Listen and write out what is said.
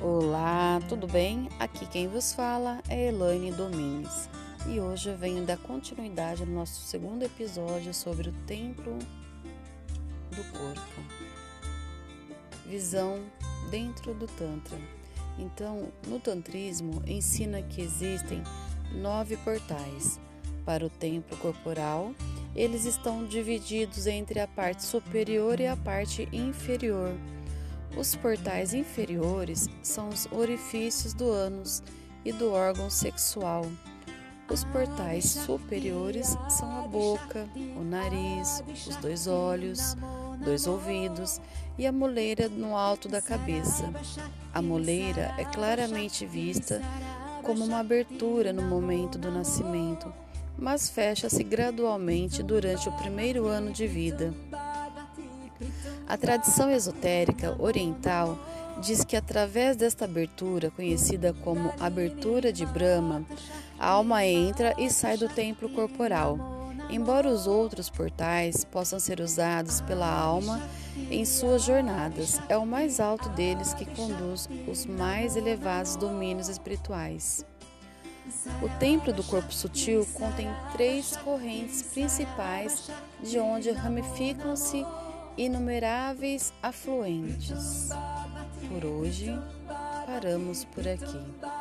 Olá, tudo bem? Aqui quem vos fala é Elaine Domingues e hoje eu venho dar continuidade no nosso segundo episódio sobre o templo do corpo. Visão dentro do Tantra. Então, no Tantrismo, ensina que existem nove portais para o templo corporal. Eles estão divididos entre a parte superior e a parte inferior os portais inferiores são os orifícios do ânus e do órgão sexual. Os portais superiores são a boca, o nariz, os dois olhos, dois ouvidos e a moleira no alto da cabeça. A moleira é claramente vista como uma abertura no momento do nascimento, mas fecha-se gradualmente durante o primeiro ano de vida. A tradição esotérica oriental diz que através desta abertura, conhecida como abertura de Brahma, a alma entra e sai do templo corporal. Embora os outros portais possam ser usados pela alma em suas jornadas, é o mais alto deles que conduz os mais elevados domínios espirituais. O templo do corpo sutil contém três correntes principais de onde ramificam-se inumeráveis afluentes. Por hoje, paramos por aqui.